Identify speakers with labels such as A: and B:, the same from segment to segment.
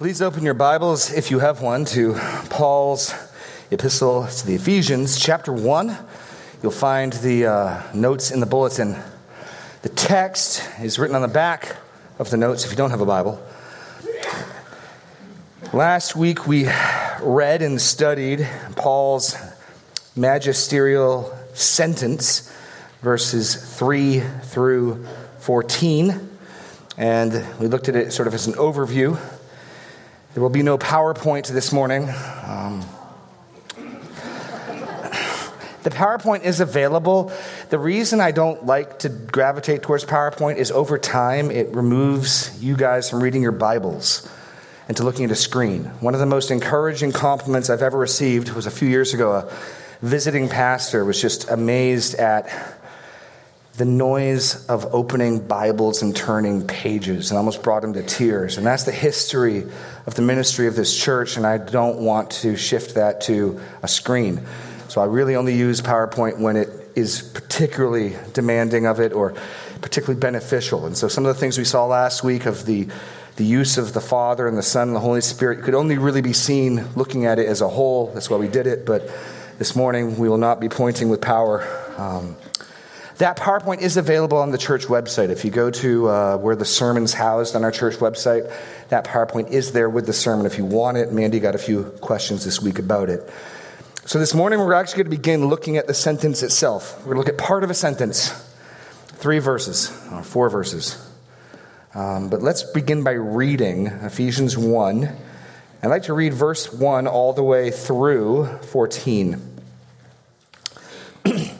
A: Please open your Bibles, if you have one, to Paul's epistle to the Ephesians, chapter 1. You'll find the uh, notes in the bulletin. The text is written on the back of the notes if you don't have a Bible. Last week we read and studied Paul's magisterial sentence, verses 3 through 14. And we looked at it sort of as an overview there will be no PowerPoint this morning. Um, the PowerPoint is available. The reason I don't like to gravitate towards PowerPoint is over time it removes you guys from reading your Bibles and to looking at a screen. One of the most encouraging compliments I've ever received was a few years ago. A visiting pastor was just amazed at the noise of opening Bibles and turning pages and almost brought him to tears. And that's the history of the ministry of this church, and I don't want to shift that to a screen. So I really only use PowerPoint when it is particularly demanding of it or particularly beneficial. And so some of the things we saw last week of the the use of the Father and the Son and the Holy Spirit could only really be seen looking at it as a whole. That's why we did it. But this morning we will not be pointing with power. Um, that PowerPoint is available on the church website. If you go to uh, where the sermon's housed on our church website, that PowerPoint is there with the sermon if you want it. Mandy got a few questions this week about it. So this morning we're actually going to begin looking at the sentence itself. We're going to look at part of a sentence, three verses, or four verses. Um, but let's begin by reading Ephesians 1. I'd like to read verse 1 all the way through 14.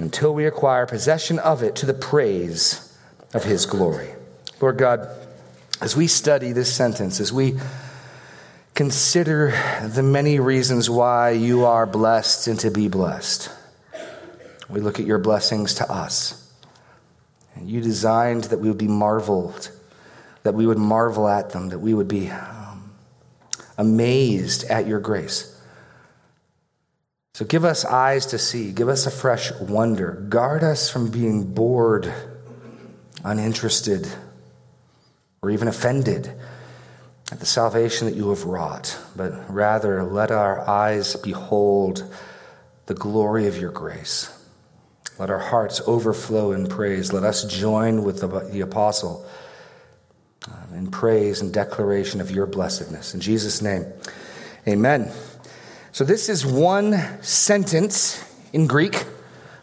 A: until we acquire possession of it to the praise of his glory. Lord God, as we study this sentence, as we consider the many reasons why you are blessed and to be blessed, we look at your blessings to us. And you designed that we would be marveled, that we would marvel at them, that we would be um, amazed at your grace. So give us eyes to see, give us a fresh wonder. Guard us from being bored, uninterested, or even offended at the salvation that you have wrought, but rather let our eyes behold the glory of your grace. Let our hearts overflow in praise. Let us join with the, the apostle uh, in praise and declaration of your blessedness. In Jesus' name, amen. So this is one sentence in Greek,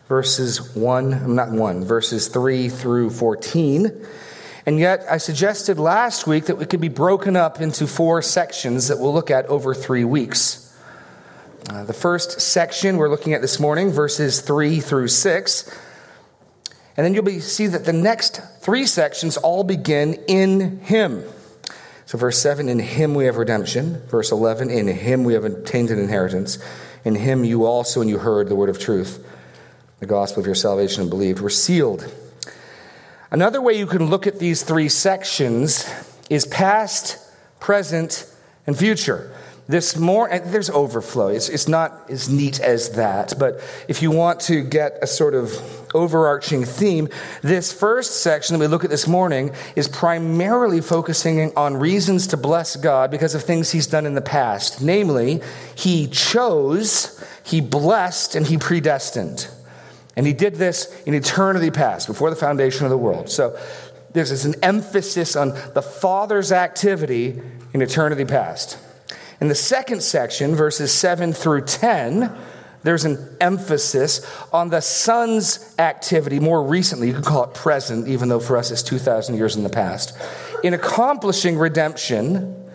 A: verses 1, not 1, verses 3 through 14. And yet, I suggested last week that it could be broken up into four sections that we'll look at over three weeks. Uh, the first section we're looking at this morning, verses 3 through 6. And then you'll be, see that the next three sections all begin in Him. So, verse 7, in him we have redemption. Verse 11, in him we have obtained an inheritance. In him you also, when you heard the word of truth, the gospel of your salvation, and believed, were sealed. Another way you can look at these three sections is past, present, and future. This more, there's overflow. It's, it's not as neat as that, but if you want to get a sort of overarching theme, this first section that we look at this morning is primarily focusing on reasons to bless God because of things He's done in the past. Namely, He chose, He blessed, and He predestined. And He did this in eternity past, before the foundation of the world. So there's an emphasis on the Father's activity in eternity past. In the second section, verses 7 through 10, there's an emphasis on the Son's activity more recently. You could call it present, even though for us it's 2,000 years in the past. In accomplishing redemption,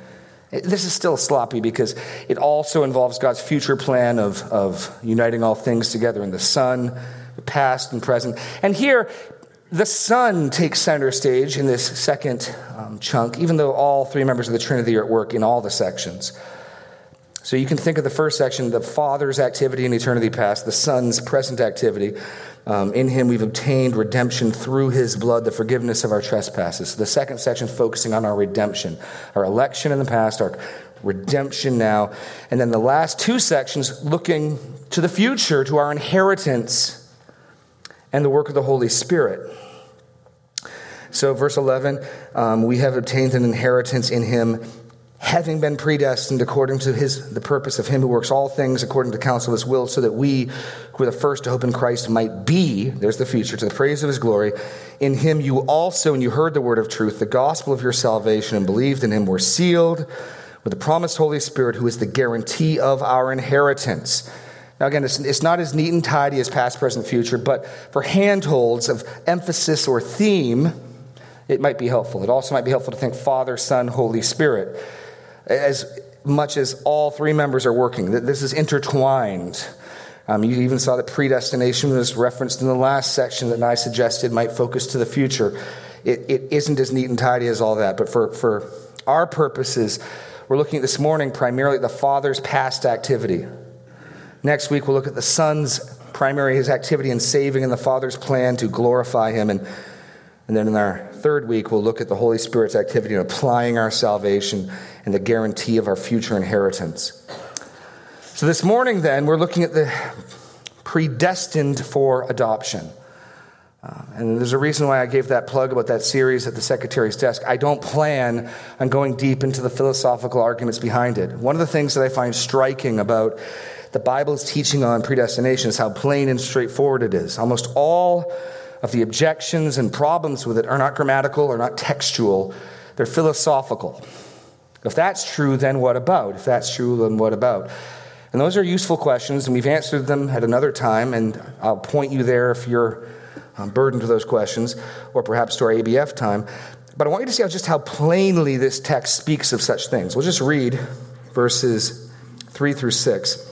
A: this is still sloppy because it also involves God's future plan of, of uniting all things together in the Son, the past and present. And here, the Son takes center stage in this second um, chunk, even though all three members of the Trinity are at work in all the sections. So you can think of the first section, the Father's activity in eternity past, the Son's present activity. Um, in him we've obtained redemption through his blood, the forgiveness of our trespasses. The second section focusing on our redemption, our election in the past, our redemption now. And then the last two sections looking to the future, to our inheritance and the work of the Holy Spirit. So, verse 11, um, we have obtained an inheritance in him having been predestined according to his the purpose of him who works all things according to the counsel of his will, so that we who are the first to hope in Christ might be, there's the future, to the praise of his glory. In him you also, when you heard the word of truth, the gospel of your salvation, and believed in him, were sealed with the promised Holy Spirit, who is the guarantee of our inheritance. Now, again, it's, it's not as neat and tidy as past, present, future, but for handholds of emphasis or theme, it might be helpful. It also might be helpful to think Father, Son, Holy Spirit as much as all three members are working. This is intertwined. Um, you even saw that predestination was referenced in the last section that I suggested might focus to the future. It, it isn't as neat and tidy as all that, but for, for our purposes, we're looking at this morning primarily at the Father's past activity. Next week, we'll look at the Son's primary, his activity in saving and the Father's plan to glorify him. And, and then in our third week, we'll look at the Holy Spirit's activity in applying our salvation and the guarantee of our future inheritance. So this morning, then, we're looking at the predestined for adoption. Uh, and there's a reason why I gave that plug about that series at the secretary's desk. I don't plan on going deep into the philosophical arguments behind it. One of the things that I find striking about the Bible's teaching on predestination is how plain and straightforward it is. Almost all of the objections and problems with it are not grammatical or not textual, they're philosophical. If that's true, then what about? If that's true, then what about? And those are useful questions, and we've answered them at another time, and I'll point you there if you're um, burdened with those questions, or perhaps to our ABF time. But I want you to see how, just how plainly this text speaks of such things. We'll just read verses 3 through 6.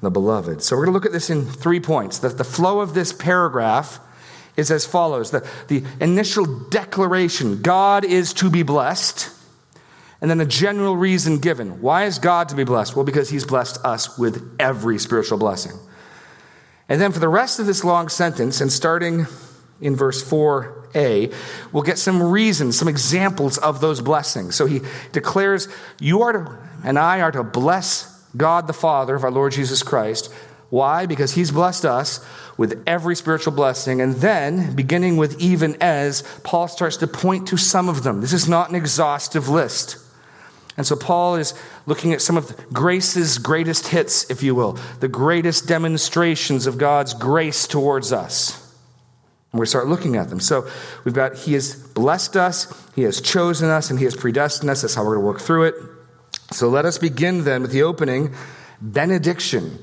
A: the beloved. So we're going to look at this in three points. The, the flow of this paragraph is as follows the, the initial declaration God is to be blessed and then a general reason given. Why is God to be blessed? Well, because he's blessed us with every spiritual blessing. And then for the rest of this long sentence, and starting in verse 4a, we'll get some reasons, some examples of those blessings. So he declares, You are to, and I are to bless God the Father of our Lord Jesus Christ. Why? Because he's blessed us with every spiritual blessing. And then, beginning with even as, Paul starts to point to some of them. This is not an exhaustive list. And so Paul is looking at some of grace's greatest hits, if you will, the greatest demonstrations of God's grace towards us. And we start looking at them. So we've got He has blessed us, He has chosen us, and He has predestined us. That's how we're going to work through it. So let us begin then with the opening benediction.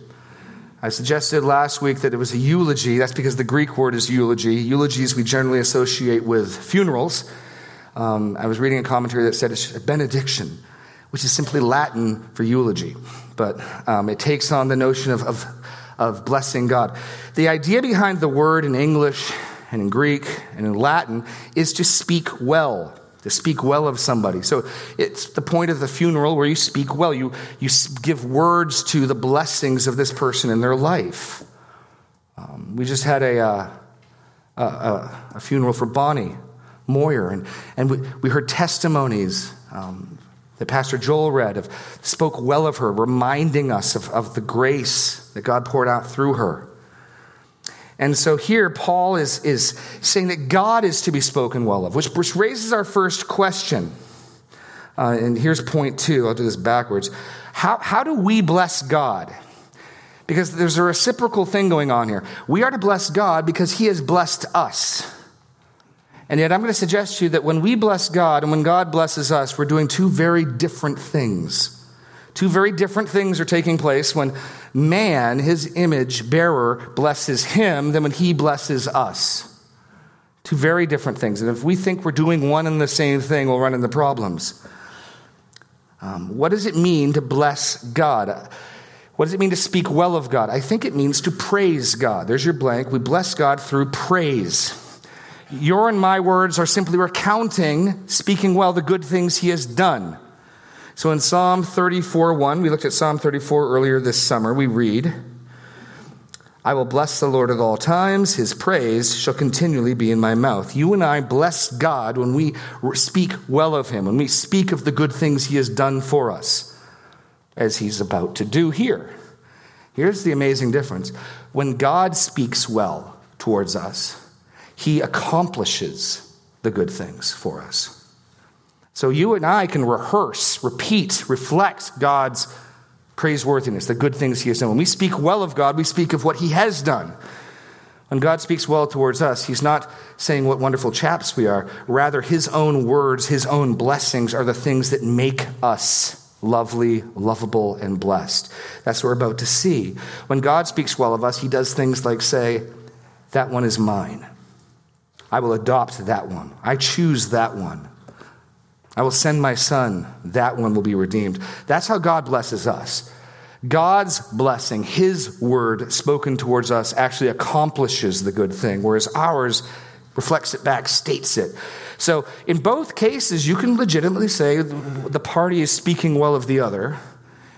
A: I suggested last week that it was a eulogy. That's because the Greek word is eulogy. Eulogies we generally associate with funerals. Um, I was reading a commentary that said it's a benediction, which is simply Latin for eulogy. But um, it takes on the notion of, of, of blessing God. The idea behind the word in English and in Greek and in Latin is to speak well to speak well of somebody. So it's the point of the funeral where you speak well. You, you give words to the blessings of this person in their life. Um, we just had a, uh, a, a, funeral for Bonnie Moyer, and, and we, we heard testimonies um, that Pastor Joel read of, spoke well of her, reminding us of, of the grace that God poured out through her. And so here, Paul is, is saying that God is to be spoken well of, which, which raises our first question. Uh, and here's point two. I'll do this backwards. How, how do we bless God? Because there's a reciprocal thing going on here. We are to bless God because he has blessed us. And yet, I'm going to suggest to you that when we bless God and when God blesses us, we're doing two very different things. Two very different things are taking place when man, his image bearer, blesses him than when he blesses us. Two very different things. And if we think we're doing one and the same thing, we'll run into problems. Um, what does it mean to bless God? What does it mean to speak well of God? I think it means to praise God. There's your blank. We bless God through praise. Your and my words are simply recounting, speaking well, the good things He has done. So in Psalm 34 1, we looked at Psalm 34 earlier this summer, we read, I will bless the Lord at all times. His praise shall continually be in my mouth. You and I bless God when we speak well of him, when we speak of the good things he has done for us, as he's about to do here. Here's the amazing difference when God speaks well towards us, he accomplishes the good things for us. So you and I can rehearse, repeat, reflect God's praiseworthiness, the good things He has done. When we speak well of God, we speak of what He has done. When God speaks well towards us, He's not saying what wonderful chaps we are. Rather, His own words, His own blessings are the things that make us lovely, lovable, and blessed. That's what we're about to see. When God speaks well of us, He does things like say, That one is mine. I will adopt that one. I choose that one. I will send my son, that one will be redeemed. That's how God blesses us. God's blessing, his word spoken towards us, actually accomplishes the good thing, whereas ours reflects it back, states it. So, in both cases, you can legitimately say the party is speaking well of the other.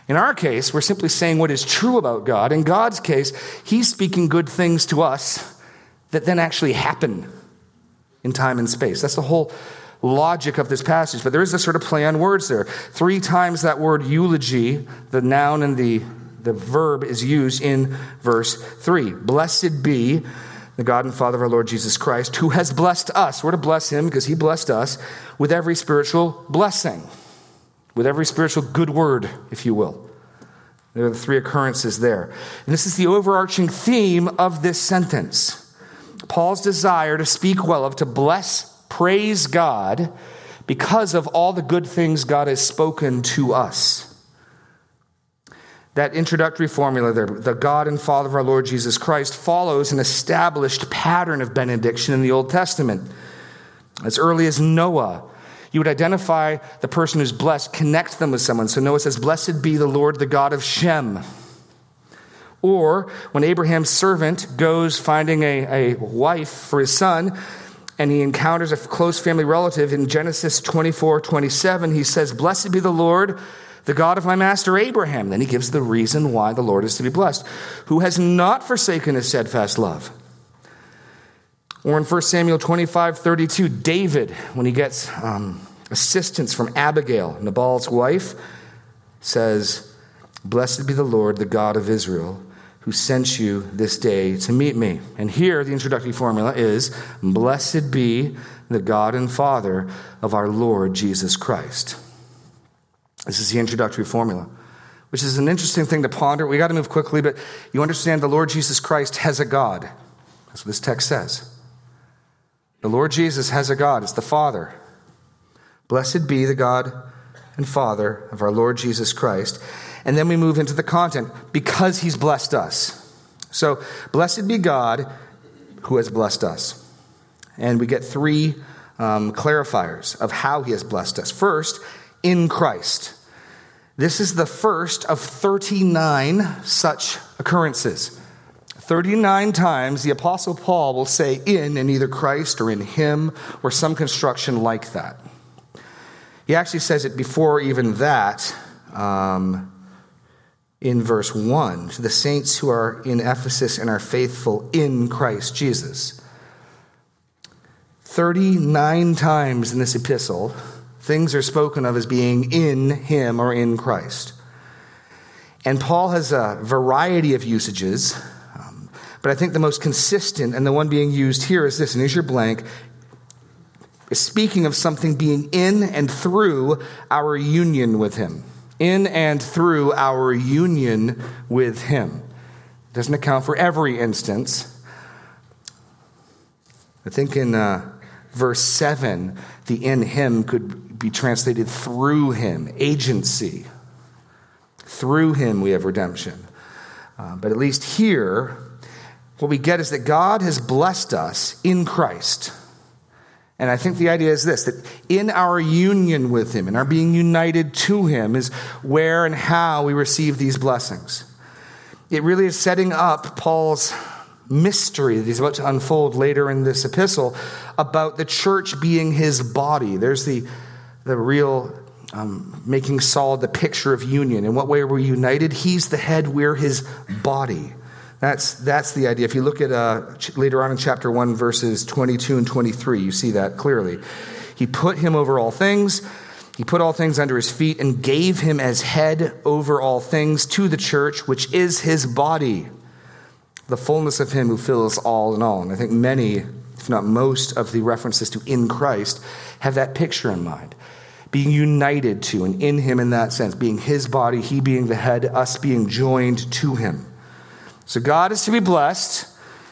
A: In our case, we're simply saying what is true about God. In God's case, he's speaking good things to us that then actually happen in time and space. That's the whole logic of this passage, but there is a sort of play on words there. Three times that word eulogy, the noun and the, the verb, is used in verse 3. Blessed be the God and Father of our Lord Jesus Christ, who has blessed us. We're to bless him because he blessed us with every spiritual blessing, with every spiritual good word, if you will. There are the three occurrences there. And this is the overarching theme of this sentence. Paul's desire to speak well of, to bless praise God because of all the good things God has spoken to us. That introductory formula there, the God and Father of our Lord Jesus Christ, follows an established pattern of benediction in the Old Testament. As early as Noah, you would identify the person who's blessed, connect them with someone. So Noah says, Blessed be the Lord, the God of Shem. Or when Abraham's servant goes finding a, a wife for his son, and he encounters a close family relative in Genesis 24 27. He says, Blessed be the Lord, the God of my master Abraham. Then he gives the reason why the Lord is to be blessed, who has not forsaken his steadfast love. Or in 1 Samuel 25 32, David, when he gets um, assistance from Abigail, Nabal's wife, says, Blessed be the Lord, the God of Israel who sent you this day to meet me. And here, the introductory formula is Blessed be the God and Father of our Lord Jesus Christ. This is the introductory formula, which is an interesting thing to ponder. We got to move quickly, but you understand the Lord Jesus Christ has a God. That's what this text says. The Lord Jesus has a God, it's the Father. Blessed be the God and Father of our Lord Jesus Christ. And then we move into the content because he's blessed us. So, blessed be God who has blessed us. And we get three um, clarifiers of how he has blessed us. First, in Christ. This is the first of 39 such occurrences. 39 times the Apostle Paul will say in in either Christ or in him or some construction like that. He actually says it before even that um, in verse 1 to the saints who are in Ephesus and are faithful in Christ Jesus. 39 times in this epistle, things are spoken of as being in him or in Christ. And Paul has a variety of usages, um, but I think the most consistent and the one being used here is this, and here's your blank, is speaking of something being in and through our union with him in and through our union with Him. It doesn't account for every instance. I think in uh, verse 7, the in Him could be translated through Him, agency. Through Him we have redemption. Uh, but at least here, what we get is that God has blessed us in Christ. And I think the idea is this that in our union with Him, in our being united to Him, is where and how we receive these blessings. It really is setting up Paul's mystery that he's about to unfold later in this epistle about the church being his body. There's the, the real um, making solid the picture of union. In what way are we united? He's the head, we're his body. That's, that's the idea. If you look at uh, later on in chapter 1, verses 22 and 23, you see that clearly. He put him over all things. He put all things under his feet and gave him as head over all things to the church, which is his body, the fullness of him who fills all in all. And I think many, if not most, of the references to in Christ have that picture in mind. Being united to and in him in that sense, being his body, he being the head, us being joined to him. So God is to be blessed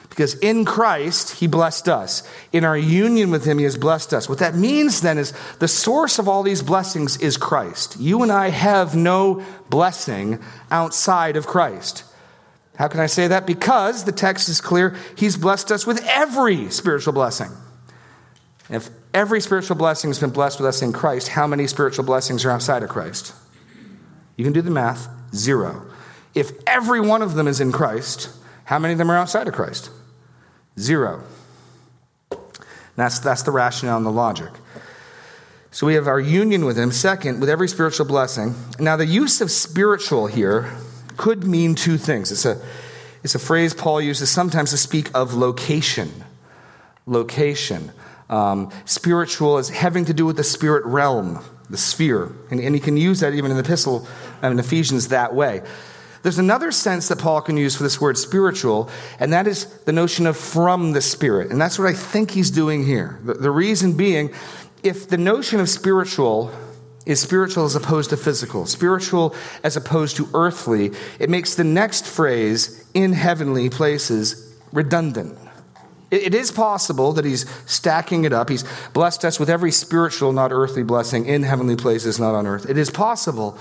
A: because in Christ, He blessed us. In our union with Him, He has blessed us. What that means then is the source of all these blessings is Christ. You and I have no blessing outside of Christ. How can I say that? Because the text is clear, He's blessed us with every spiritual blessing. If every spiritual blessing has been blessed with us in Christ, how many spiritual blessings are outside of Christ? You can do the math zero. If every one of them is in Christ, how many of them are outside of Christ? Zero. That's, that's the rationale and the logic. So we have our union with Him. Second, with every spiritual blessing. Now, the use of spiritual here could mean two things. It's a, it's a phrase Paul uses sometimes to speak of location. Location. Um, spiritual is having to do with the spirit realm, the sphere. And, and he can use that even in the epistle in Ephesians that way. There's another sense that Paul can use for this word spiritual, and that is the notion of from the Spirit. And that's what I think he's doing here. The, the reason being, if the notion of spiritual is spiritual as opposed to physical, spiritual as opposed to earthly, it makes the next phrase, in heavenly places, redundant. It is possible that he's stacking it up. He's blessed us with every spiritual, not earthly blessing in heavenly places, not on earth. It is possible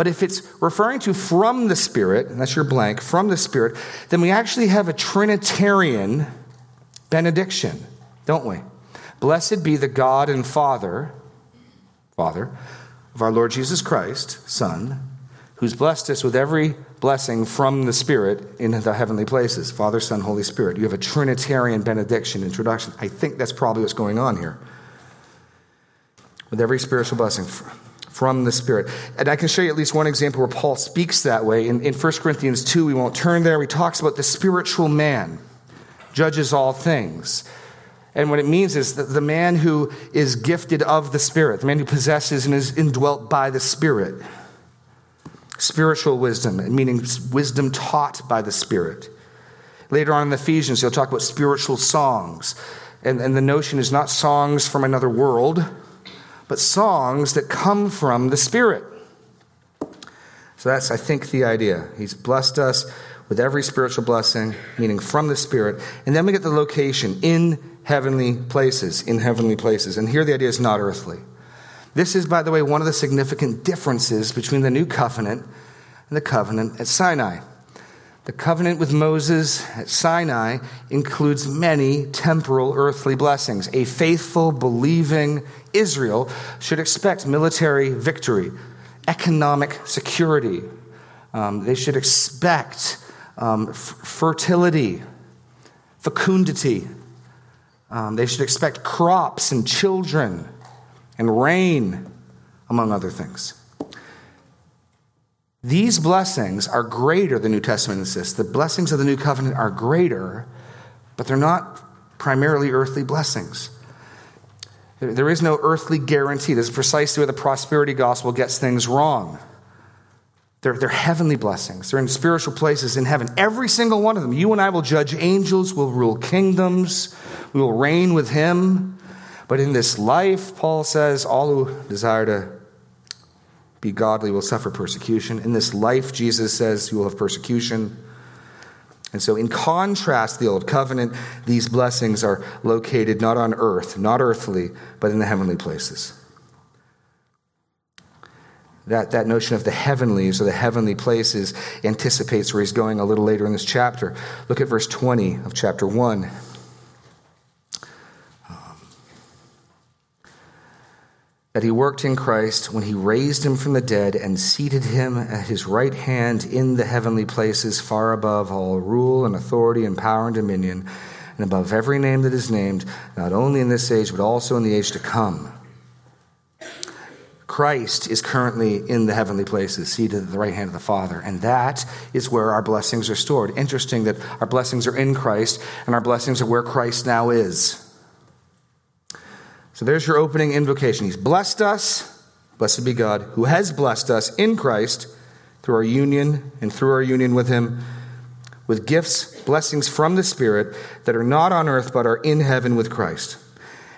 A: but if it's referring to from the Spirit, and that's your blank, from the Spirit, then we actually have a Trinitarian benediction, don't we? Blessed be the God and Father, Father, of our Lord Jesus Christ, Son, who's blessed us with every blessing from the Spirit in the heavenly places Father, Son, Holy Spirit. You have a Trinitarian benediction introduction. I think that's probably what's going on here. With every spiritual blessing from the Spirit. And I can show you at least one example where Paul speaks that way. In, in 1 Corinthians 2, we won't turn there. He talks about the spiritual man, judges all things. And what it means is that the man who is gifted of the Spirit, the man who possesses and is indwelt by the Spirit. Spiritual wisdom, meaning wisdom taught by the Spirit. Later on in Ephesians, he'll talk about spiritual songs. And, and the notion is not songs from another world, but songs that come from the Spirit. So that's, I think, the idea. He's blessed us with every spiritual blessing, meaning from the Spirit. And then we get the location in heavenly places, in heavenly places. And here the idea is not earthly. This is, by the way, one of the significant differences between the new covenant and the covenant at Sinai. The covenant with Moses at Sinai includes many temporal earthly blessings. A faithful, believing Israel should expect military victory, economic security. Um, they should expect um, f- fertility, fecundity. Um, they should expect crops and children and rain, among other things. These blessings are greater, the New Testament insists. The blessings of the New Covenant are greater, but they're not primarily earthly blessings. There is no earthly guarantee. This is precisely where the prosperity gospel gets things wrong. They're, they're heavenly blessings. They're in spiritual places in heaven. Every single one of them. You and I will judge angels, we'll rule kingdoms, we will reign with him. But in this life, Paul says, all who desire to be godly will suffer persecution. In this life, Jesus says, you will have persecution. And so, in contrast to the Old Covenant, these blessings are located not on earth, not earthly, but in the heavenly places. That, that notion of the heavenlies or the heavenly places anticipates where he's going a little later in this chapter. Look at verse 20 of chapter 1. That he worked in Christ when he raised him from the dead and seated him at his right hand in the heavenly places, far above all rule and authority and power and dominion, and above every name that is named, not only in this age, but also in the age to come. Christ is currently in the heavenly places, seated at the right hand of the Father, and that is where our blessings are stored. Interesting that our blessings are in Christ, and our blessings are where Christ now is. So there's your opening invocation. He's blessed us, blessed be God, who has blessed us in Christ through our union and through our union with Him with gifts, blessings from the Spirit that are not on earth but are in heaven with Christ.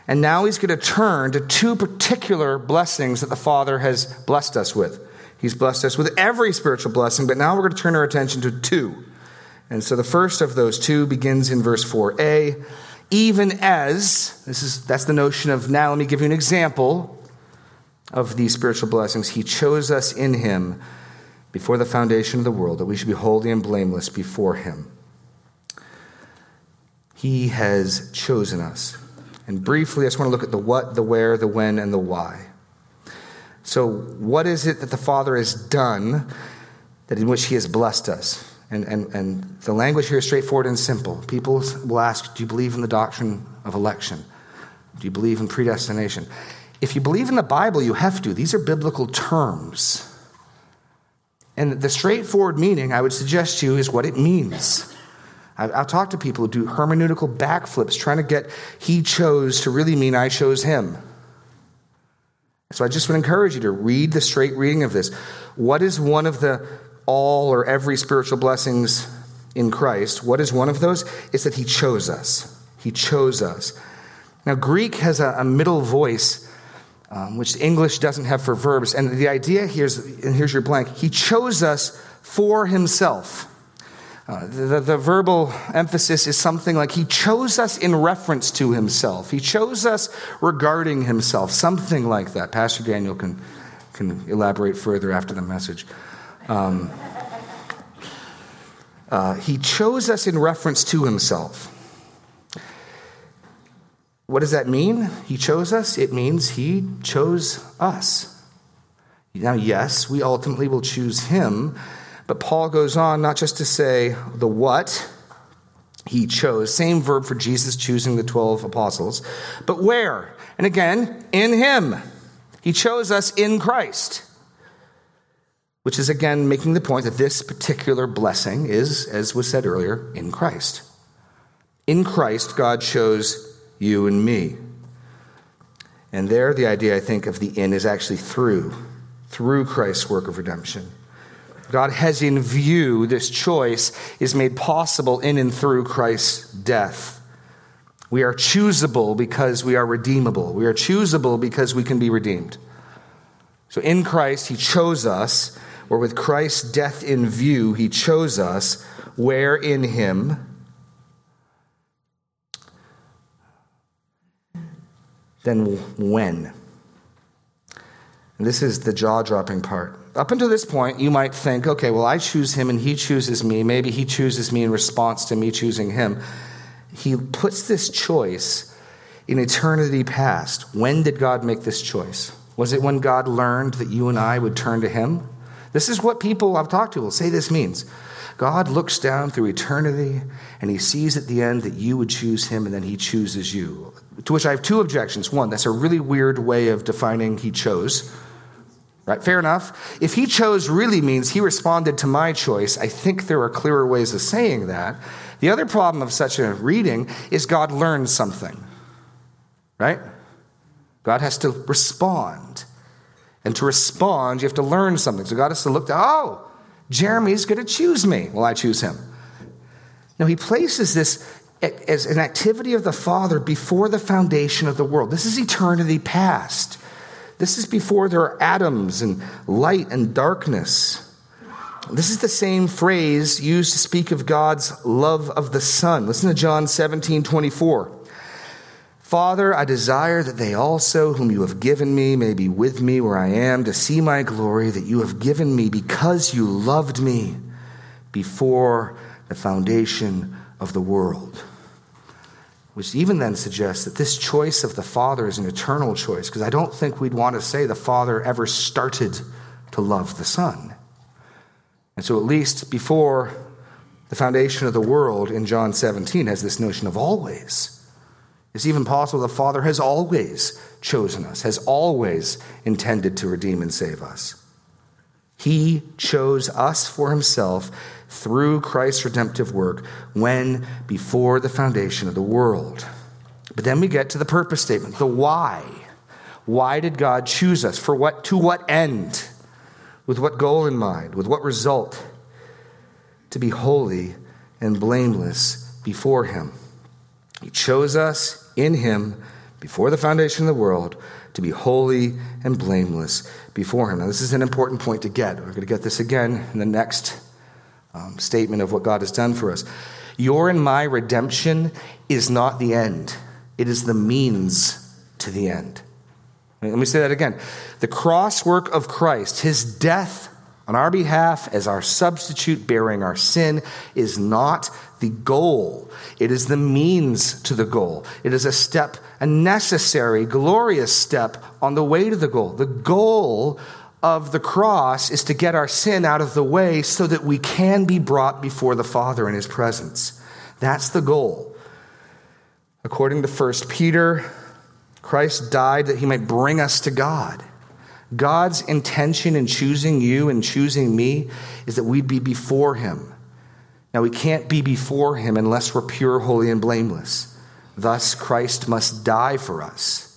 A: And now he's going to turn to two particular blessings that the Father has blessed us with. He's blessed us with every spiritual blessing, but now we're going to turn our attention to two. And so the first of those two begins in verse 4a even as this is that's the notion of now let me give you an example of these spiritual blessings. He chose us in him before the foundation of the world that we should be holy and blameless before him. He has chosen us. And briefly i just want to look at the what the where the when and the why. So what is it that the father has done that in which he has blessed us and, and, and the language here is straightforward and simple. People will ask, Do you believe in the doctrine of election? Do you believe in predestination? If you believe in the Bible, you have to. These are biblical terms. And the straightforward meaning, I would suggest to you, is what it means. I'll talk to people who do hermeneutical backflips trying to get he chose to really mean I chose him. So I just would encourage you to read the straight reading of this. What is one of the all or every spiritual blessings in Christ, what is one of those? Is that He chose us. He chose us. Now, Greek has a, a middle voice, um, which English doesn't have for verbs. And the idea here is, and here's your blank, He chose us for Himself. Uh, the, the, verbal emphasis is something like he chose us in reference to himself. He chose us regarding himself, something like that. Pastor Daniel can, can elaborate further after the message. Um, uh, he chose us in reference to himself. What does that mean? He chose us? It means he chose us. Now, yes, we ultimately will choose him, but Paul goes on not just to say the what he chose, same verb for Jesus choosing the 12 apostles, but where? And again, in him. He chose us in Christ which is again making the point that this particular blessing is, as was said earlier, in Christ. In Christ, God chose you and me. And there, the idea, I think, of the in is actually through, through Christ's work of redemption. God has in view this choice is made possible in and through Christ's death. We are choosable because we are redeemable. We are choosable because we can be redeemed. So in Christ, He chose us or with Christ's death in view, he chose us, where in him then when? And this is the jaw dropping part. up until this point, you might think, okay, well, I choose him and he chooses me. Maybe he chooses me in response to me choosing him. He puts this choice in eternity past. When did God make this choice? Was it when God learned that you and I would turn to him? This is what people I've talked to will say this means. God looks down through eternity and he sees at the end that you would choose him and then he chooses you. To which I have two objections. One, that's a really weird way of defining he chose. Right? Fair enough. If he chose really means he responded to my choice, I think there are clearer ways of saying that. The other problem of such a reading is God learned something. Right? God has to respond. And to respond, you have to learn something. So God has to look to, oh, Jeremy's going to choose me. Well, I choose him. Now, he places this as an activity of the Father before the foundation of the world. This is eternity past. This is before there are atoms and light and darkness. This is the same phrase used to speak of God's love of the Son. Listen to John 17 24. Father, I desire that they also, whom you have given me, may be with me where I am, to see my glory that you have given me because you loved me before the foundation of the world which even then suggests that this choice of the Father is an eternal choice, because I don't think we'd want to say the Father ever started to love the Son. And so, at least before the foundation of the world in John 17 has this notion of always. It's even possible the Father has always chosen us, has always intended to redeem and save us. He chose us for himself through Christ's redemptive work when before the foundation of the world. But then we get to the purpose statement, the why. Why did God choose us? For what to what end? With what goal in mind? With what result? To be holy and blameless before him. He chose us in him before the foundation of the world to be holy and blameless before him. Now, this is an important point to get. We're going to get this again in the next um, statement of what God has done for us. Your and my redemption is not the end, it is the means to the end. Let me say that again. The cross work of Christ, his death on our behalf as our substitute bearing our sin, is not the goal. It is the means to the goal. It is a step, a necessary, glorious step on the way to the goal. The goal of the cross is to get our sin out of the way so that we can be brought before the Father in his presence. That's the goal. According to 1 Peter, Christ died that he might bring us to God. God's intention in choosing you and choosing me is that we'd be before him. Now, we can't be before him unless we're pure, holy, and blameless. Thus, Christ must die for us.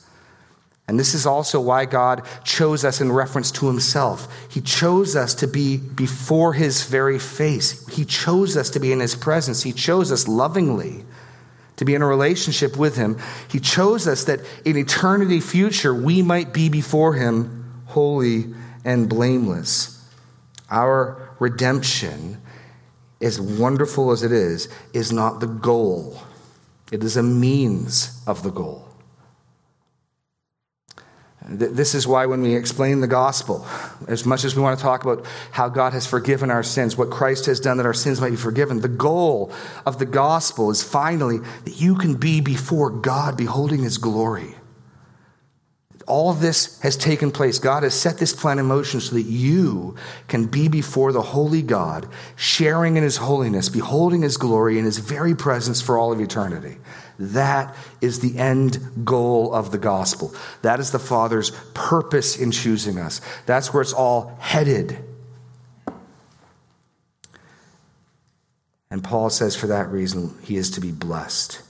A: And this is also why God chose us in reference to himself. He chose us to be before his very face. He chose us to be in his presence. He chose us lovingly to be in a relationship with him. He chose us that in eternity future we might be before him holy and blameless. Our redemption, as wonderful as it is, is not the goal. It is a means of the goal. This is why, when we explain the gospel, as much as we want to talk about how God has forgiven our sins, what Christ has done that our sins might be forgiven, the goal of the gospel is finally that you can be before God, beholding his glory. All this has taken place. God has set this plan in motion so that you can be before the holy God, sharing in his holiness, beholding his glory in his very presence for all of eternity. That is the end goal of the gospel. That is the Father's purpose in choosing us. That's where it's all headed. And Paul says for that reason, he is to be blessed.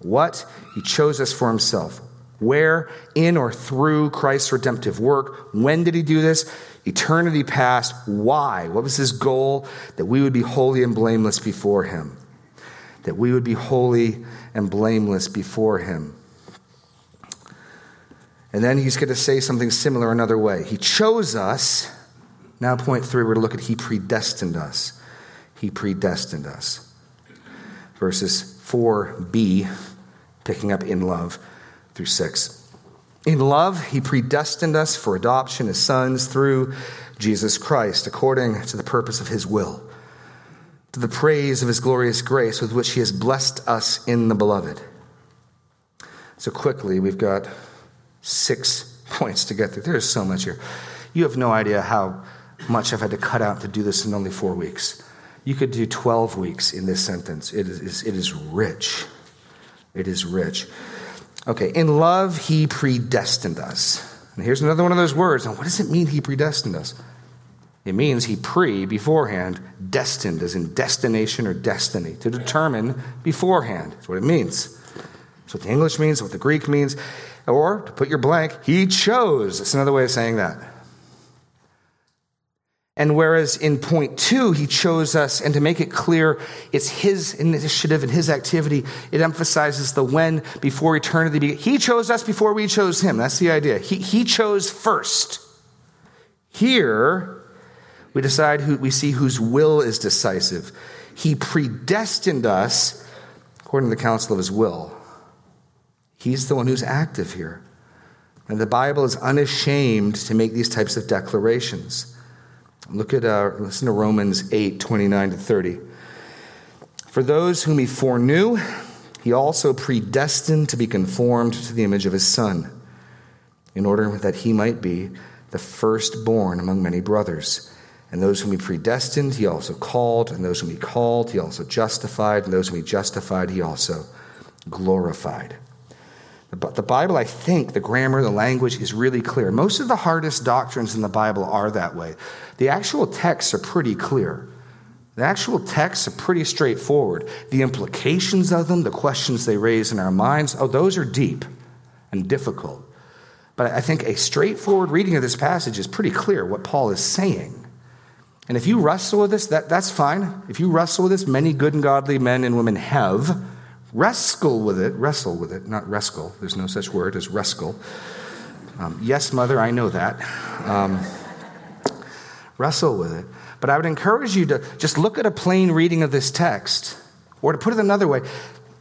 A: What? He chose us for himself. Where? In or through Christ's redemptive work. When did he do this? Eternity past. Why? What was his goal? That we would be holy and blameless before him. That we would be holy and blameless before him. And then he's going to say something similar another way. He chose us. Now, point three, we're going to look at He predestined us. He predestined us. Verses 4b, picking up in love through 6. In love, he predestined us for adoption as sons through Jesus Christ, according to the purpose of his will, to the praise of his glorious grace with which he has blessed us in the beloved. So, quickly, we've got six points to get through. There's so much here. You have no idea how much I've had to cut out to do this in only four weeks. You could do 12 weeks in this sentence. It is, it is rich. It is rich. Okay, in love, he predestined us. And here's another one of those words. Now, what does it mean he predestined us? It means he pre, beforehand, destined, as in destination or destiny, to determine beforehand. That's what it means. That's what the English means, what the Greek means. Or, to put your blank, he chose. That's another way of saying that. And whereas in point two, he chose us, and to make it clear, it's his initiative and his activity, it emphasizes the when before eternity. He chose us before we chose him. That's the idea. He, he chose first. Here, we decide who, we see whose will is decisive. He predestined us according to the counsel of his will. He's the one who's active here. And the Bible is unashamed to make these types of declarations. Look at, uh, listen to Romans 8, 29 to 30. For those whom he foreknew, he also predestined to be conformed to the image of his Son, in order that he might be the firstborn among many brothers. And those whom he predestined, he also called. And those whom he called, he also justified. And those whom he justified, he also glorified. But the Bible, I think, the grammar, the language is really clear. Most of the hardest doctrines in the Bible are that way. The actual texts are pretty clear. The actual texts are pretty straightforward. The implications of them, the questions they raise in our minds, oh, those are deep and difficult. But I think a straightforward reading of this passage is pretty clear what Paul is saying. And if you wrestle with this, that, that's fine. If you wrestle with this, many good and godly men and women have. Wrestle with it, wrestle with it, not wrestle. There's no such word as wrestle. Um, yes, mother, I know that. Um, wrestle with it. But I would encourage you to just look at a plain reading of this text, or to put it another way,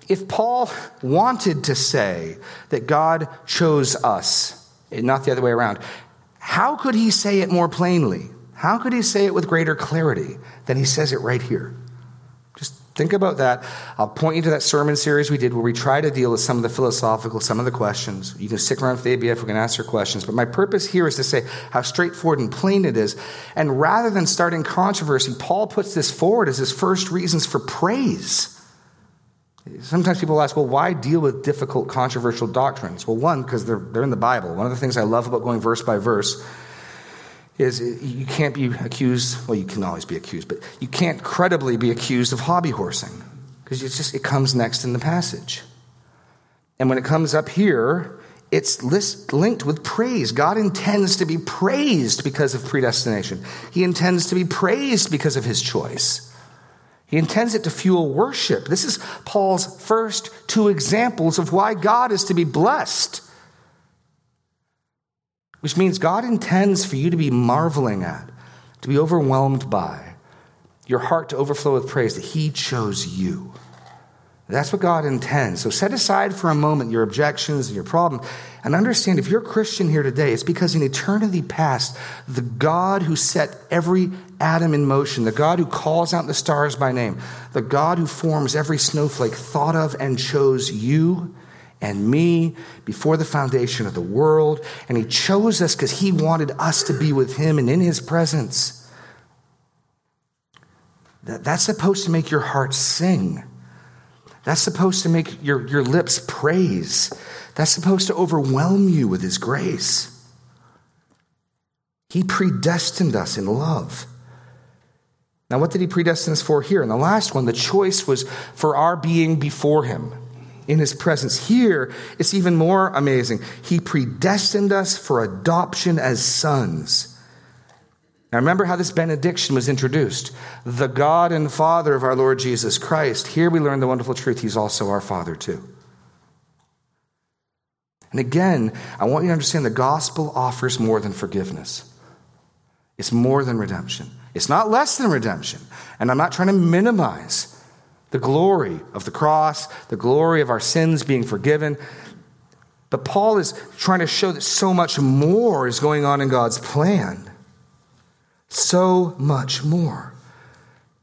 A: if Paul wanted to say that God chose us, not the other way around, how could he say it more plainly? How could he say it with greater clarity than he says it right here? Think about that. I'll point you to that sermon series we did where we try to deal with some of the philosophical, some of the questions. You can stick around for the ABF, we can answer questions. But my purpose here is to say how straightforward and plain it is. And rather than starting controversy, Paul puts this forward as his first reasons for praise. Sometimes people ask, well, why deal with difficult, controversial doctrines? Well, one, because they're, they're in the Bible. One of the things I love about going verse by verse is uh, you can't be accused, well, you can always be accused, but you can't credibly be accused of hobby horsing because it's just, it comes next in the passage. And when it comes up here, it's list, linked with praise. God intends to be praised because of predestination. He intends to be praised because of his choice. He intends it to fuel worship. This is Paul's first two examples of why God is to be blessed which means God intends for you to be marveling at, to be overwhelmed by, your heart to overflow with praise that He chose you. That's what God intends. So set aside for a moment your objections and your problem and understand if you're a Christian here today, it's because in eternity past, the God who set every atom in motion, the God who calls out the stars by name, the God who forms every snowflake, thought of and chose you and me before the foundation of the world. And He chose us because He wanted us to be with Him and in His presence. That, that's supposed to make your heart sing. That's supposed to make your, your lips praise. That's supposed to overwhelm you with His grace. He predestined us in love. Now, what did He predestine us for here? In the last one, the choice was for our being before Him in his presence. Here, it's even more amazing. He predestined us for adoption as sons. Now, remember how this benediction was introduced. The God and Father of our Lord Jesus Christ. Here we learn the wonderful truth. He's also our Father, too. And again, I want you to understand the gospel offers more than forgiveness, it's more than redemption. It's not less than redemption. And I'm not trying to minimize the glory of the cross, the glory of our sins being forgiven. But Paul is trying to show that so much more is going on in God's plan. So much more.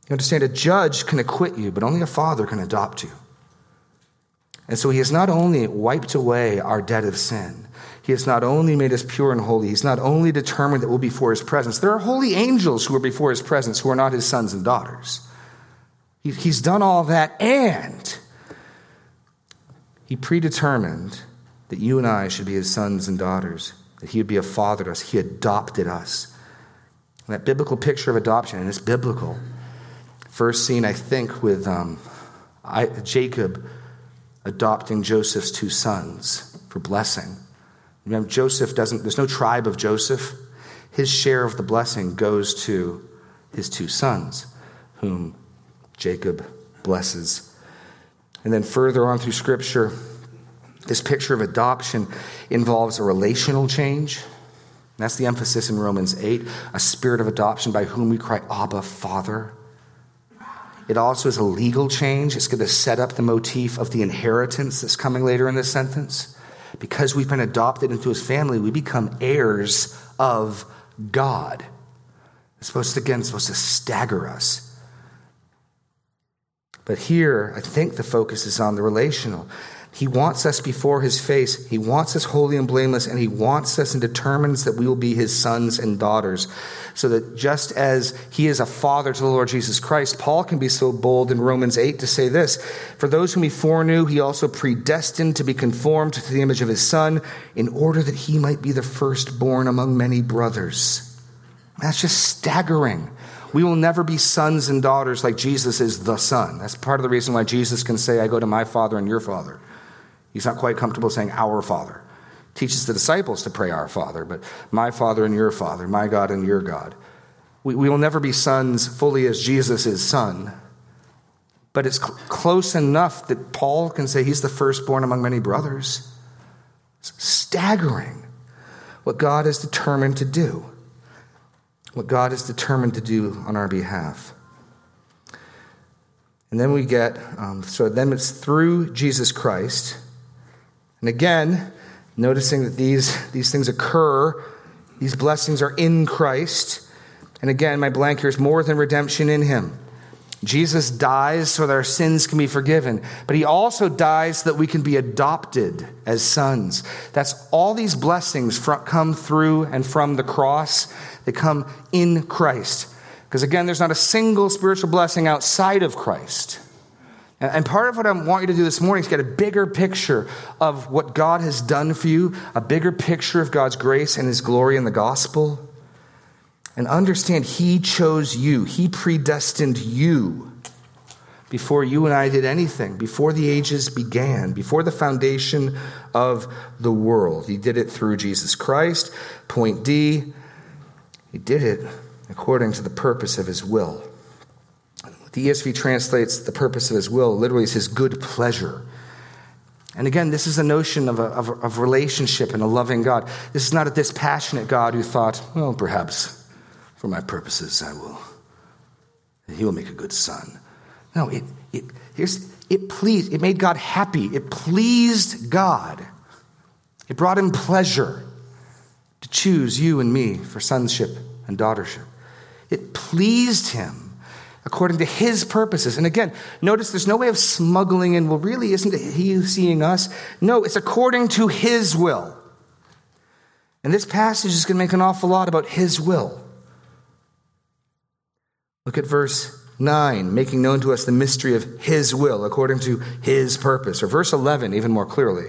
A: You understand, a judge can acquit you, but only a father can adopt you. And so he has not only wiped away our debt of sin, he has not only made us pure and holy, he's not only determined that we'll be before his presence. There are holy angels who are before his presence who are not his sons and daughters. He's done all that, and he predetermined that you and I should be his sons and daughters, that he would be a father to us. He adopted us. And that biblical picture of adoption, and it's biblical. First seen, I think, with um, I, Jacob adopting Joseph's two sons for blessing. Remember, Joseph doesn't, there's no tribe of Joseph. His share of the blessing goes to his two sons, whom Jacob blesses. And then further on through Scripture, this picture of adoption involves a relational change. That's the emphasis in Romans 8 a spirit of adoption by whom we cry, Abba, Father. It also is a legal change. It's going to set up the motif of the inheritance that's coming later in this sentence. Because we've been adopted into his family, we become heirs of God. It's supposed to, again, supposed to stagger us. But here, I think the focus is on the relational. He wants us before his face. He wants us holy and blameless, and he wants us and determines that we will be his sons and daughters. So that just as he is a father to the Lord Jesus Christ, Paul can be so bold in Romans 8 to say this For those whom he foreknew, he also predestined to be conformed to the image of his son, in order that he might be the firstborn among many brothers. That's just staggering. We will never be sons and daughters like Jesus is the Son. That's part of the reason why Jesus can say, I go to my Father and your Father. He's not quite comfortable saying our Father. Teaches the disciples to pray our Father, but my Father and your Father, my God and your God. We, we will never be sons fully as Jesus is Son, but it's cl- close enough that Paul can say he's the firstborn among many brothers. It's staggering what God is determined to do. What God is determined to do on our behalf. And then we get, um, so then it's through Jesus Christ and again, noticing that these, these things occur, these blessings are in Christ. And again, my blank here is more than redemption in Him. Jesus dies so that our sins can be forgiven, but He also dies so that we can be adopted as sons. That's all these blessings come through and from the cross. They come in Christ. Because again, there's not a single spiritual blessing outside of Christ. And part of what I want you to do this morning is get a bigger picture of what God has done for you, a bigger picture of God's grace and His glory in the gospel. And understand He chose you, He predestined you before you and I did anything, before the ages began, before the foundation of the world. He did it through Jesus Christ. Point D, He did it according to the purpose of His will. The ESV translates the purpose of his will, literally, as his good pleasure. And again, this is a notion of, a, of, of relationship and a loving God. This is not a dispassionate God who thought, well, perhaps for my purposes I will. He will make a good son. No, it, it, here's, it pleased, it made God happy. It pleased God. It brought him pleasure to choose you and me for sonship and daughtership. It pleased him according to his purposes. And again, notice there's no way of smuggling in, well, really, isn't it he seeing us? No, it's according to his will. And this passage is going to make an awful lot about his will. Look at verse 9, making known to us the mystery of his will according to his purpose. Or verse 11, even more clearly.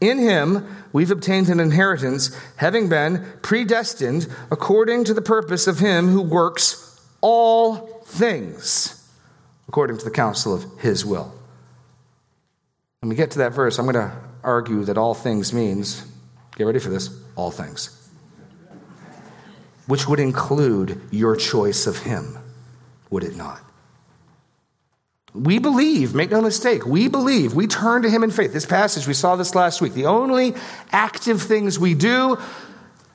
A: In him we've obtained an inheritance, having been predestined according to the purpose of him who works all things according to the counsel of his will. When we get to that verse, I'm going to argue that all things means, get ready for this, all things. Which would include your choice of him, would it not? We believe, make no mistake, we believe, we turn to him in faith. This passage, we saw this last week. The only active things we do,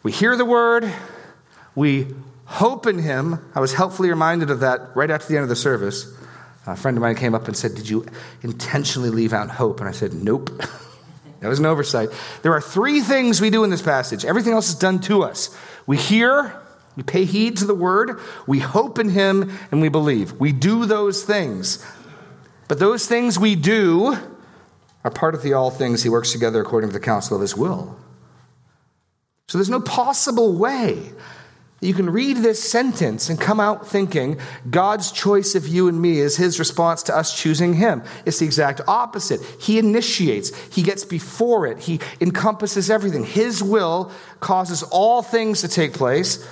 A: we hear the word, we hope in him. I was helpfully reminded of that right after the end of the service. A friend of mine came up and said, Did you intentionally leave out hope? And I said, Nope. That was an oversight. There are three things we do in this passage. Everything else is done to us. We hear, we pay heed to the word, we hope in him, and we believe. We do those things. But those things we do are part of the all things he works together according to the counsel of his will. So there's no possible way you can read this sentence and come out thinking God's choice of you and me is his response to us choosing him. It's the exact opposite. He initiates, he gets before it, he encompasses everything. His will causes all things to take place.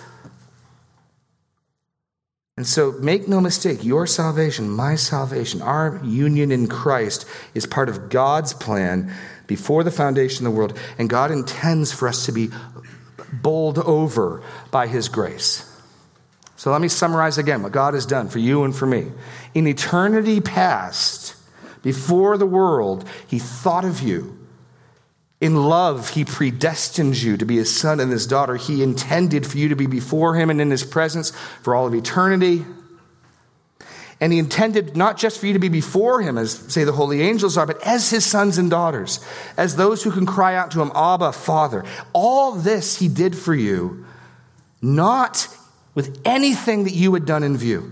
A: And so make no mistake, your salvation, my salvation, our union in Christ is part of God's plan before the foundation of the world. And God intends for us to be bowled over by his grace. So let me summarize again what God has done for you and for me. In eternity past, before the world, he thought of you. In love, he predestined you to be his son and his daughter. He intended for you to be before him and in his presence for all of eternity. And he intended not just for you to be before him, as say the holy angels are, but as his sons and daughters, as those who can cry out to him, Abba, Father. All this he did for you, not with anything that you had done in view.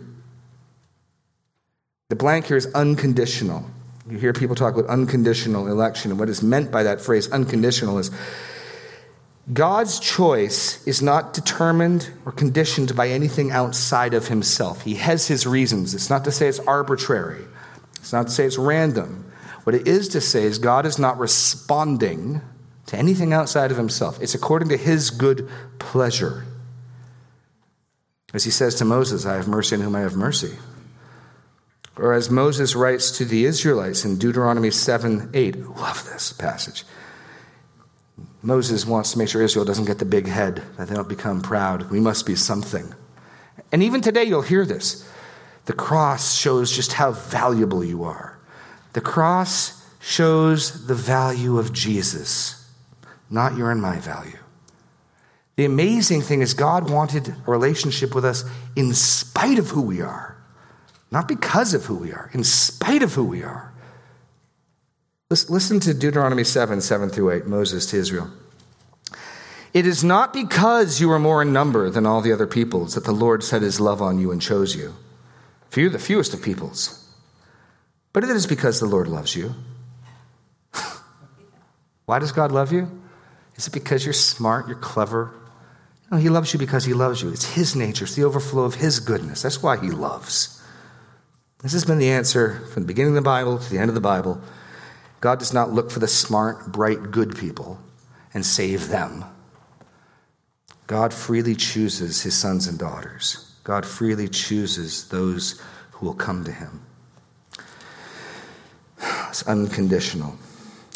A: The blank here is unconditional. You hear people talk about unconditional election, and what is meant by that phrase, unconditional, is God's choice is not determined or conditioned by anything outside of himself. He has his reasons. It's not to say it's arbitrary, it's not to say it's random. What it is to say is God is not responding to anything outside of himself, it's according to his good pleasure. As he says to Moses, I have mercy on whom I have mercy. Or as Moses writes to the Israelites in Deuteronomy 7 8, love this passage. Moses wants to make sure Israel doesn't get the big head, that they don't become proud. We must be something. And even today, you'll hear this. The cross shows just how valuable you are. The cross shows the value of Jesus, not your and my value. The amazing thing is, God wanted a relationship with us in spite of who we are, not because of who we are, in spite of who we are. Listen to Deuteronomy 7 7 through 8, Moses to Israel. It is not because you are more in number than all the other peoples that the Lord set his love on you and chose you. For you're the fewest of peoples. But it is because the Lord loves you. Why does God love you? Is it because you're smart, you're clever? No, he loves you because he loves you. It's his nature, it's the overflow of his goodness. That's why he loves. This has been the answer from the beginning of the Bible to the end of the Bible. God does not look for the smart, bright, good people and save them. God freely chooses his sons and daughters. God freely chooses those who will come to him. It's unconditional.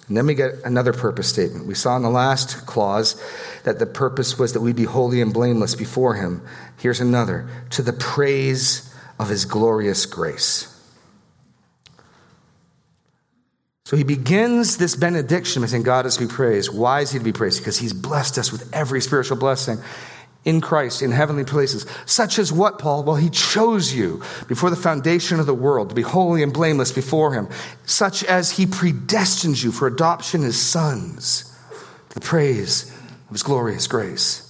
A: And then we get another purpose statement. We saw in the last clause that the purpose was that we be holy and blameless before him. Here's another to the praise of his glorious grace. So he begins this benediction by saying, God is to be praised. Why is he to be praised? Because he's blessed us with every spiritual blessing in Christ in heavenly places. Such as what, Paul? Well, he chose you before the foundation of the world to be holy and blameless before him, such as he predestined you for adoption as sons, to the praise of his glorious grace.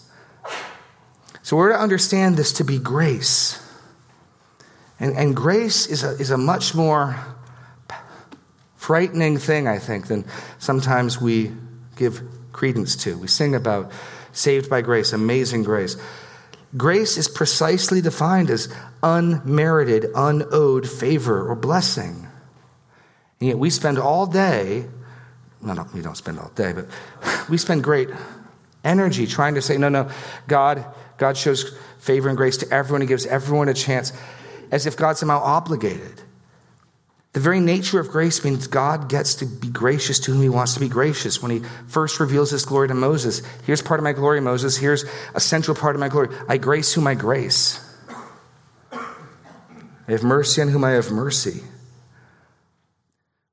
A: So we're to understand this to be grace. And, and grace is a, is a much more frightening thing, I think, than sometimes we give credence to. We sing about saved by grace, amazing grace. Grace is precisely defined as unmerited, unowed favor or blessing. And yet we spend all day, no, no, we don't spend all day, but we spend great energy trying to say, no, no, God, God shows favor and grace to everyone. He gives everyone a chance as if God's somehow obligated. The very nature of grace means God gets to be gracious to whom he wants to be gracious. When he first reveals his glory to Moses, here's part of my glory, Moses. Here's a central part of my glory. I grace whom I grace. I have mercy on whom I have mercy.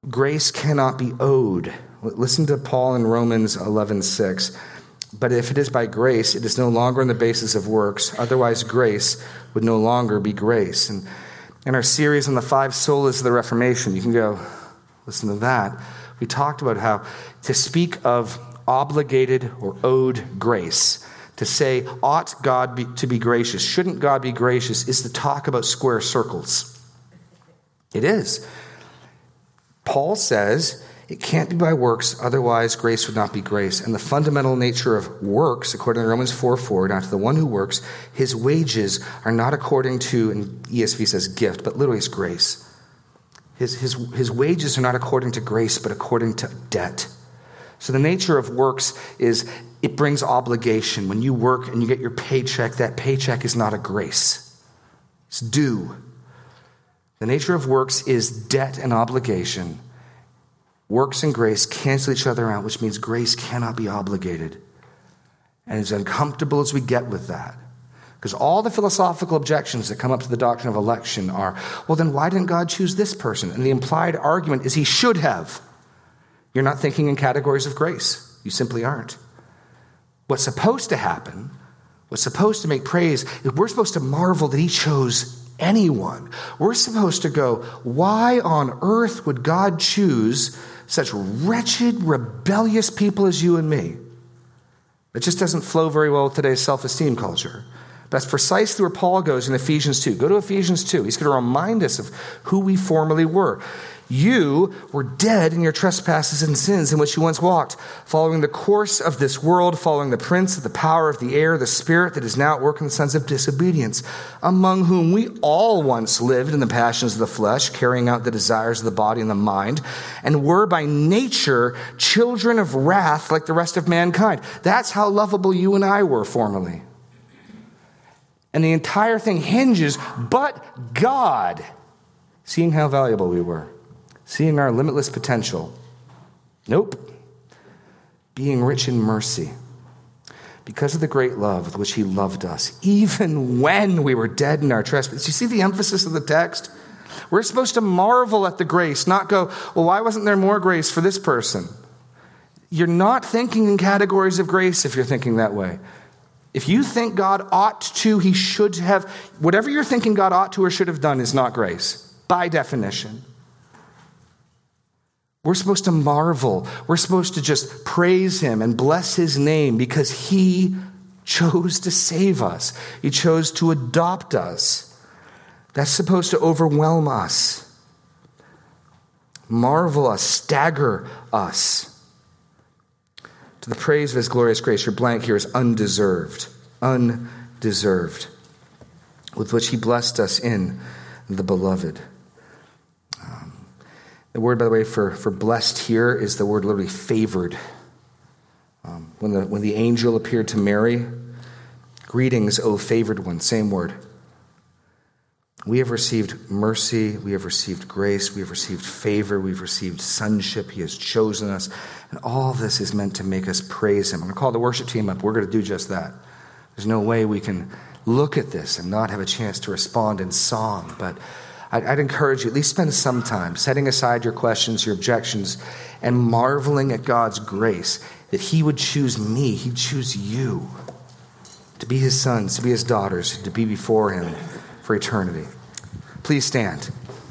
A: Grace cannot be owed. Listen to Paul in Romans 11:6. But if it is by grace, it is no longer on the basis of works. Otherwise, grace would no longer be grace. And in our series on the five solas of the Reformation. You can go listen to that. We talked about how to speak of obligated or owed grace, to say, ought God be, to be gracious, shouldn't God be gracious, is to talk about square circles. It is. Paul says it can't be by works, otherwise, grace would not be grace. And the fundamental nature of works, according to Romans 4 4, now to the one who works, his wages are not according to, and ESV says gift, but literally it's grace. His, his, his wages are not according to grace, but according to debt. So the nature of works is it brings obligation. When you work and you get your paycheck, that paycheck is not a grace, it's due. The nature of works is debt and obligation. Works and grace cancel each other out, which means grace cannot be obligated. And as uncomfortable as we get with that, because all the philosophical objections that come up to the doctrine of election are, well, then why didn't God choose this person? And the implied argument is he should have. You're not thinking in categories of grace. You simply aren't. What's supposed to happen, what's supposed to make praise, is we're supposed to marvel that he chose anyone. We're supposed to go, why on earth would God choose such wretched, rebellious people as you and me? It just doesn't flow very well with today's self esteem culture. That's precisely where Paul goes in Ephesians 2. Go to Ephesians 2. He's going to remind us of who we formerly were. You were dead in your trespasses and sins in which you once walked, following the course of this world, following the prince of the power of the air, the spirit that is now at work in the sons of disobedience, among whom we all once lived in the passions of the flesh, carrying out the desires of the body and the mind, and were by nature children of wrath like the rest of mankind. That's how lovable you and I were formerly. And the entire thing hinges, but God, seeing how valuable we were, seeing our limitless potential. Nope. Being rich in mercy. Because of the great love with which he loved us, even when we were dead in our trespasses. You see the emphasis of the text? We're supposed to marvel at the grace, not go, well, why wasn't there more grace for this person? You're not thinking in categories of grace if you're thinking that way. If you think God ought to, he should have, whatever you're thinking God ought to or should have done is not grace, by definition. We're supposed to marvel. We're supposed to just praise him and bless his name because he chose to save us, he chose to adopt us. That's supposed to overwhelm us, marvel us, stagger us to the praise of his glorious grace. Your blank here is undeserved, undeserved, with which he blessed us in the beloved. The word, by the way, for, for blessed here is the word literally favored. Um, when, the, when the angel appeared to Mary, greetings, O favored one, same word. We have received mercy, we have received grace, we have received favor, we've received sonship. He has chosen us. And all this is meant to make us praise Him. I'm going to call the worship team up. We're going to do just that. There's no way we can look at this and not have a chance to respond in song. But I'd, I'd encourage you, at least spend some time setting aside your questions, your objections, and marveling at God's grace that He would choose me, He'd choose you to be His sons, to be His daughters, to be before Him for eternity. Please stand.